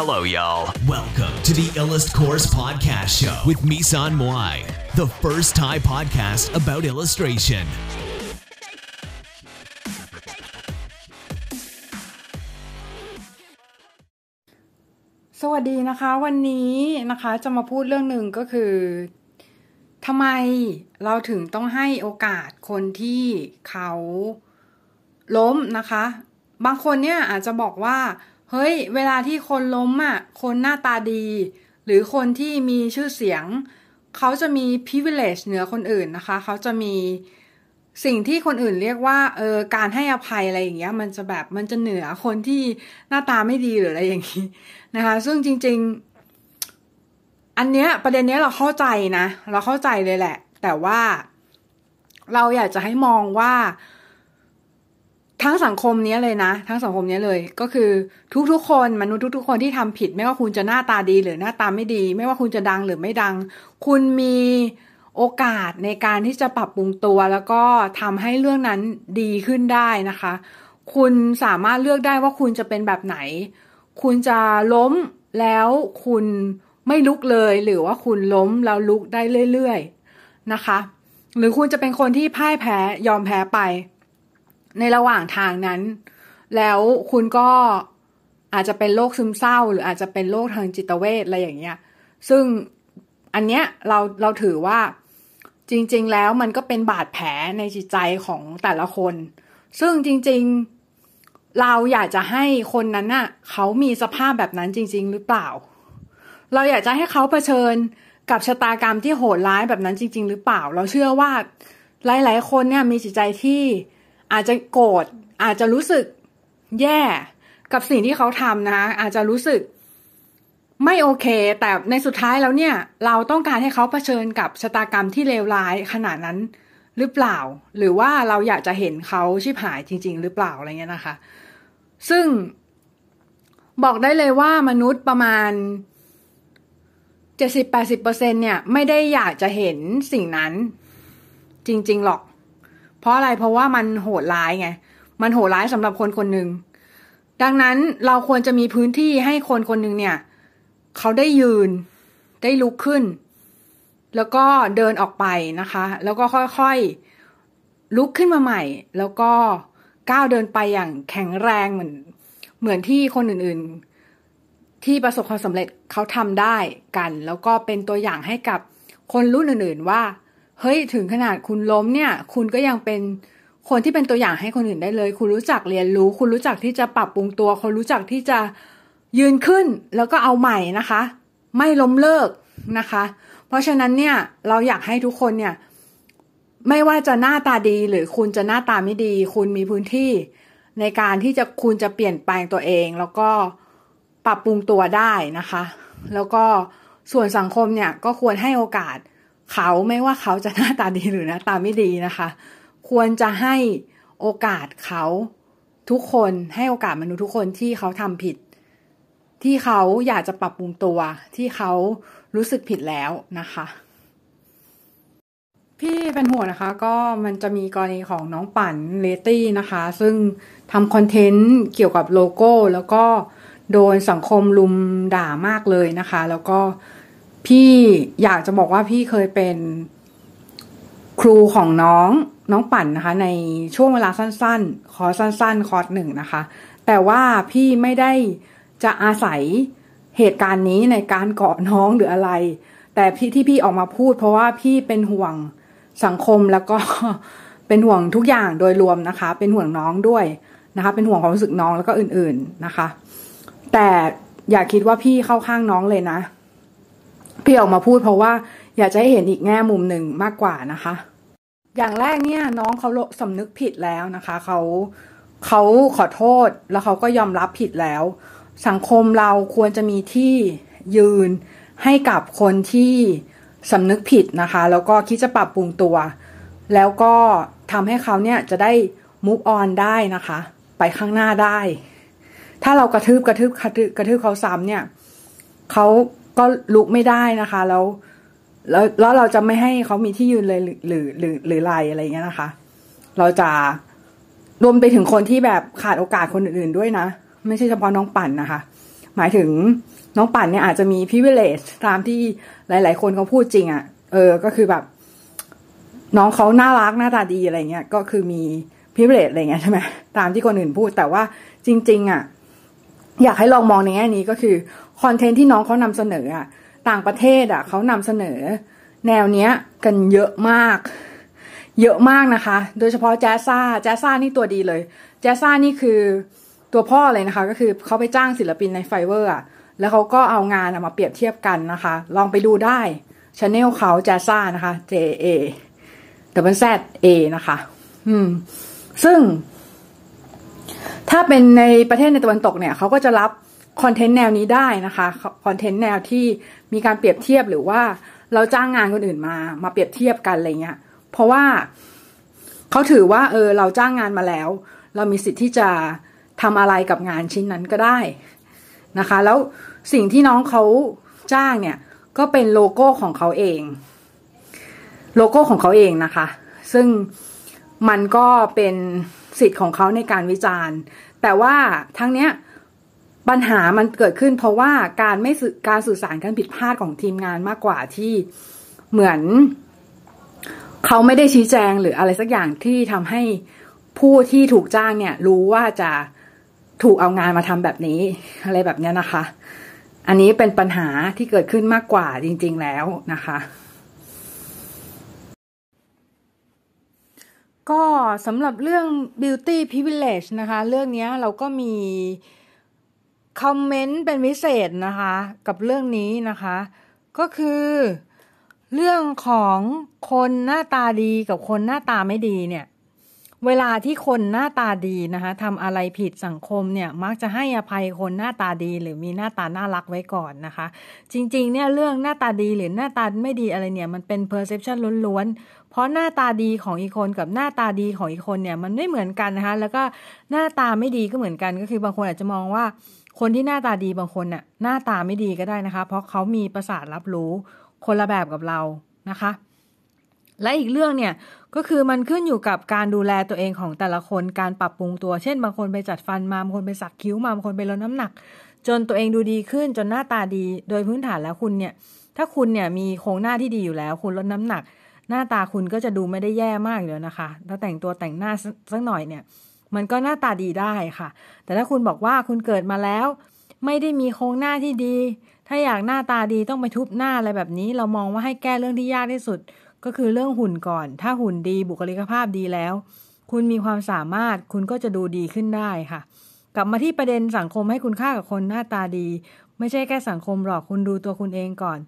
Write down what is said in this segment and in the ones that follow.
Hello, y'all. Welcome to the Illust Course Podcast Show with Misan Moai, the first Thai podcast about illustration. สวัสดีนะคะ วันนี้นะคะจะมาพูดเรื่องหนึ่งก็คือทำไมเราถึงต้องให้โอกาสคนที่เขาล้มนะคะ บางคนเนี่ยอาจจะบอกว่า เฮ้ย เวลาที่คนล้มอะ คนหน้าตาดี หรือคนที่มีชื่อเสียง เขาจะมี privilege เหนือคนอื่นนะคะ เขาจะมีสิ่งที่คนอื่นเรียกว่าเออการให้อภัยอะไรอย่างเงี้ย มันจะแบบมันจะเหนือคนที่หน้าตาไม่ดีหรืออะไรอย่างนี้นะคะ ซึ่งจริง ๆ อันเนี้ยประเด็นเนี้ยเราเข้าใจนะ เราเข้าใจเลยแหละ แต่ว่าเราอยากจะให้มองว่า ทั้งสังคมนี้เลยนะ ทั้งสังคมนี้เลย ก็คือทุกๆ คนมนุษย์ทุกๆ คนที่ทำผิด ไม่ว่าคุณจะหน้าตาดีหรือหน้าตาไม่ดี ไม่ว่าคุณจะดังหรือไม่ดัง คุณมีโอกาสในการที่จะปรับปรุงตัว แล้วก็ทำให้เรื่องนั้นดีขึ้นได้นะคะ คุณสามารถเลือกได้ว่าคุณจะเป็นแบบไหน คุณจะล้มแล้วคุณไม่ลุกเลยหรือว่าคุณล้มแล้วลุกได้เรื่อย ๆ นะคะ หรือคุณจะเป็นคนที่พ่ายแพ้ยอมแพ้ไป ในระหว่างทางนั้น แล้วคุณก็อาจจะเป็นโรคซึมเศร้า หรืออาจจะเป็นโรคทางจิตเวชอะไรอย่างเงี้ย ซึ่งอันเนี้ยเราเราถือว่าจริง ๆ แล้วมันก็เป็นบาดแผลในจิตใจของแต่ละคน ซึ่งจริง ๆ เราอยากจะให้คนนั้นน่ะเขามีสภาพแบบนั้นจริง ๆ หรือเปล่า เราอยากจะให้เขาเผชิญกับชะตากรรมที่โหดร้ายแบบนั้นจริง ๆ หรือเปล่า เราเชื่อว่าหลาย ๆ คนเนี่ยมีจิตใจที่ อาจจะโกรธอาจจะรู้สึกแย่กับสิ่งที่เขาทำนะคะอาจจะรู้สึกไม่โอเค แต่ในสุดท้ายแล้วเนี่ย เราต้องการให้เขาเผชิญกับชะตากรรมที่เลวร้ายขนาดนั้นหรือเปล่า หรือว่าเราอยากจะเห็นเขาชิบหายจริง ๆ หรือเปล่าอะไรเงี้ยนะคะ ซึ่งบอกได้เลยว่ามนุษย์ประมาณเจ็ดสิบแปดสิบเปอร์เซ็นเนี่ย ไม่ได้อยากจะเห็นสิ่งนั้นจริง ๆ หรอก เพราะอะไรเพราะว่ามันโหดร้ายไง มันโหดร้ายสำหรับคนคนหนึ่งดังนั้นเราควรจะมีพื้นที่ให้คนคนหนึ่งเนี่ย เขาได้ยืนได้ลุกขึ้น แล้วก็เดินออกไปนะคะ แล้วก็ค่อยๆลุกขึ้นมาใหม่ แล้วก็ก้าวเดินไปอย่างแข็งแรงเหมือนเหมือนที่คนอื่นๆ ที่ประสบความสำเร็จเขาทำได้กัน แล้วก็เป็นตัวอย่างให้กับคนรุ่นอื่นๆว่า เฮ้ยถึงขนาดคุณล้มเนี่ย คุณก็ยังเป็นคนที่เป็นตัวอย่างให้คนอื่นได้เลย คุณรู้จักเรียนรู้ คุณรู้จักที่จะปรับปรุงตัวคุณรู้จักที่จะยืนขึ้นแล้วก็เอาใหม่นะคะ ไม่ล้มเลิกนะคะ เพราะฉะนั้นเนี่ยเราอยากให้ทุกคนเนี่ย ไม่ว่าจะหน้าตาดีหรือคุณจะหน้าตาไม่ดี คุณมีพื้นที่ในการที่จะคุณจะเปลี่ยนแปลงตัวเอง แล้วก็ปรับปรุงตัวได้นะคะ แล้วก็ส่วนสังคมเนี่ยก็ควรให้โอกาส เขาไม่ว่าเขาจะหน้าตาดีหรือหน้าตาไม่ดีนะคะ ควรจะให้โอกาสเขาทุกคนให้โอกาสมนุษย์ทุกคนที่เขาทำผิด ที่เขาอยากจะปรับปรุงตัว ที่เขารู้สึกผิดแล้วนะคะพี่เป็นห่วงนะคะก็มันจะมีกรณีของน้องปั่นเลตี้นะคะ ซึ่งทำคอนเทนต์เกี่ยวกับโลโก้ แล้วก็โดนสังคมลุมด่ามากเลยนะคะ แล้วก็ พี่อยากจะบอกว่าพี่เคยเป็นครูของน้องน้องปั่นนะคะ ในช่วงเวลาสั้น ๆ คอร์สสั้น ๆ คอร์สหนึ่งนะคะ แต่ว่าพี่ไม่ได้จะอาศัยเหตุการณ์นี้ในการเกาะน้องหรืออะไร แต่พี่ที่พี่ออกมาพูด เพราะว่าพี่เป็นห่วงสังคมแล้วก็เป็นห่วงทุกอย่างโดยรวมนะคะ เป็นห่วงน้องด้วยนะคะ เป็นห่วงความรู้สึกน้องแล้วก็อื่น ๆนะคะ แต่อย่าคิดว่าพี่เข้าข้างน้องเลยนะ พี่ออกมาพูดเพราะว่าอยากจะให้เห็นอีกแง่มุมหนึ่งมากกว่านะคะ อย่างแรกเนี่ยน้องเขาสำนึกผิดแล้วนะคะเขาเขาขอโทษแล้วเขาก็ยอมรับผิดแล้ว สังคมเราควรจะมีที่ยืนให้กับคนที่สำนึกผิดนะคะ แล้วก็คิดจะปรับปรุงตัว แล้วก็ทำให้เขาเนี่ยจะได้ move on ได้นะคะ ไปข้างหน้าได้ ถ้าเรากระทืบกระทืบกระทืบกระทืบเขาซ้ำเนี่ยเขา ก็ลุกไม่ได้นะคะ แล้วแล้วแล้วเราจะไม่ให้เขามีที่ยืนเลยหรือหรือหรือหรือไรอะไรเงี้ยนะคะ เราจะรวมไปถึงคนที่แบบขาดโอกาสคนอื่นๆด้วยนะ ไม่ใช่เฉพาะน้องปั่นนะคะ หมายถึงน้องปั่นเนี่ยอาจจะมี privilege ตามที่หลาย ๆ คนเขาพูดจริงอะ่ะ เออ ก็คือแบบ น้องเขาน่ารักหน้าตาดีอะไรเงี้ย ก็คือมี privilege อะไรเงี้ยใช่ไหมตามที่คนอื่นพูดแต่ว่าจริง ๆอะ อยากให้ลองมองในแง่นี้ก็คือ คอนเทนต์ที่น้องเขานำเสนออะต่างประเทศอะเขานำเสนอ แนวเนี้ยกันเยอะมาก เยอะมากนะคะ โดยเฉพาะแจซ่า Jazza นี่ตัวดีเลย แจซ่านี่คือตัวพ่อเลยนะคะ ก็คือเขาไปจ้างศิลปินใน Fiverr อะแล้วเขาก็เอางานมาเปรียบเทียบกันนะคะ ลองไปดูได้ channel เขา Jazza นะคะ J A W Z A นะคะ อืม ซึ่ง ถ้าเป็นในประเทศในตะวันตกเนี่ยเขาก็จะรับ คอนเทนต์แนวนี้ได้นะคะคอนเทนต์แนวที่มีการเปรียบเทียบหรือว่าเราจ้างงานคนอื่นมามาเปรียบเทียบกันอะไรเงี้ย เพราะว่าเขาถือว่าเออเราจ้างงานมาแล้ว เรามีสิทธิ์ที่จะทำอะไรกับงานชิ้นนั้นก็ได้นะคะ แล้วสิ่งที่น้องเขาจ้างเนี่ยก็เป็นโลโก้ของเขาเอง โลโก้ของเขาเองนะคะ ซึ่งมันก็เป็นสิทธิ์ของเขาในการวิจารณ์ แต่ว่าทั้งเนี้ย ปัญหามันเกิดขึ้น เพราะว่าการไม่การสื่อสารการผิดพลาดของทีมงานมากกว่าที่เหมือน เขาไม่ได้ชี้แจงหรืออะไรสักอย่างที่ทำให้ผู้ที่ถูกจ้างเนี่ย รู้ว่าจะถูกเอางานมาทำแบบนี้ อะไรแบบนี้นะคะ อันนี้เป็นปัญหาที่เกิดขึ้นมากกว่าจริง ๆ แล้วนะคะก็สำหรับเรื่อง beauty privilege นะคะ เรื่องนี้เราก็มี คอมเมนต์เป็นพิเศษนะคะ กับเรื่องนี้นะคะ ก็คือ เรื่องของคนหน้าตาดีกับคนหน้าตาไม่ดีเนี่ย เวลาที่คนหน้าตาดีนะคะทำอะไรผิดสังคมเนี่ยมักจะให้อภัยคนหน้าตาดี หรือมีหน้าตาน่ารักไว้ก่อนนะคะ จริงๆเนี่ยเรื่องหน้าตาดีหรือหน้าตาไม่ดีอะไรเนี่ยมันเป็น perception ล้วนๆ เพราะหน้าตาดีของอีกคนกับหน้าตาดีของอีกคนเนี่ยมันไม่เหมือนกันนะคะแล้วก็หน้าตาไม่ดีก็เหมือนกันก็คือบางคนอาจจะมองว่าคนที่หน้าตาดีบางคนน่ะหน้าตาไม่ดีก็ได้นะคะ เพราะเขามีประสาทรับรู้คนละแบบกับเรานะคะ และอีกเรื่องเนี่ยก็คือมันขึ้นอยู่กับการดูแลตัวเองของแต่ละคนการปรับปรุงตัว เช่นบางคนไปจัดฟันมาบางคนไปสักคิ้วมาบางคนไปลดน้ำหนัก จนตัวเองดูดีขึ้นจนหน้าตาดี โดยพื้นฐานแล้วคุณเนี่ย ถ้าคุณเนี่ยมีโครงหน้าที่ดีอยู่แล้ว คุณลดน้ำหนัก หน้าตาคุณก็จะดูไม่ได้แย่มากเลยนะคะ ถ้าแต่งตัวแต่งหน้าสักหน่อยเนี่ย มันก็หน้าตาดีได้ค่ะ แต่ถ้าคุณบอกว่าคุณเกิดมาแล้ว ไม่ได้มีโครงหน้าที่ดี ถ้าอยากหน้าตาดีต้องไปทุบหน้าอะไรแบบนี้ เรามองว่าให้แก้เรื่องที่ยากที่สุด ก็คือเรื่องหุ่นก่อน ถ้าหุ่นดีบุคลิกภาพดีแล้ว คุณมีความสามารถคุณก็จะดูดีขึ้นได้ค่ะ กลับมาที่ประเด็นสังคมให้คุณค่ากับคนหน้าตาดี ไม่ใช่แค่สังคมหรอกคุณดูตัวคุณเองก่อน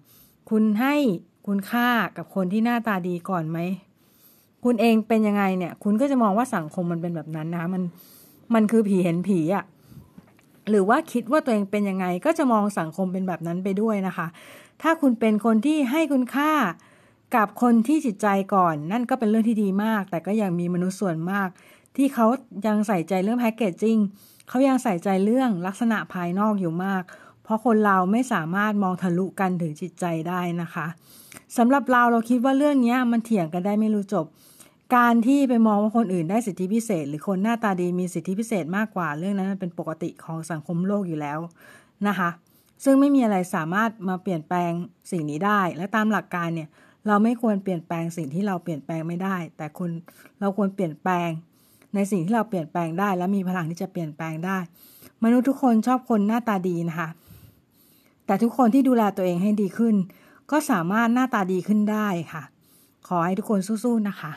คุณให้คุณค่ากับคนที่หน้าตาดีก่อนไหมคุณเองเป็นยังไงเนี่ย คุณก็จะมองว่าสังคมมันเป็นแบบนั้นนะมันมันคือผีเห็นผีอะ่ะหรือว่าคิดว่าตัวเองเป็นยังไงก็จะมองสังคมเป็นแบบนั้นไปด้วยนะคะ ถ้าคุณเป็นคนที่ให้คุณค่า กับคนที่จิตใจก่อน นั่นก็เป็นเรื่องที่ดีมาก แต่ก็ยังมีมนุษย์ส่วนมาก ที่เขายังใส่ใจเรื่องแพคเกจจิ้งเขายังใส่ใจเรื่องลักษณะภายนอกอยู่มาก เพราะคนเราไม่สามารถมองทะลุกันถึงจิตใจได้นะคะสำหรับเราเราคิดว่าเรื่องนี้มันเถียงกันได้ไม่รู้จบ การที่ไปมองว่าคนอื่นได้สิทธิพิเศษ หรือคนหน้าตาดีมีสิทธิพิเศษมากกว่า เรื่องนั้นเป็นปกติของสังคมโลกอยู่แล้วนะคะ ซึ่งไม่มีอะไรสามารถมาเปลี่ยนแปลงสิ่งนี้ได้ และตามหลักการเนี่ย เราไม่ควรเปลี่ยนแปลงสิ่งที่เราเปลี่ยนแปลงไม่ได้ แต่คนเราควรเปลี่ยนแปลง ในสิ่งที่เราเปลี่ยนแปลงได้ และมีพลังที่จะเปลี่ยนแปลงได้ มนุษย์ทุกคนชอบคนหน้าตาดีนะคะ แต่ทุกคนที่ดูแลตัวเองให้ดีขึ้น ก็สามารถหน้าตาดีขึ้นได้ค่ะ ขอให้ทุกคนสู้ๆนะคะ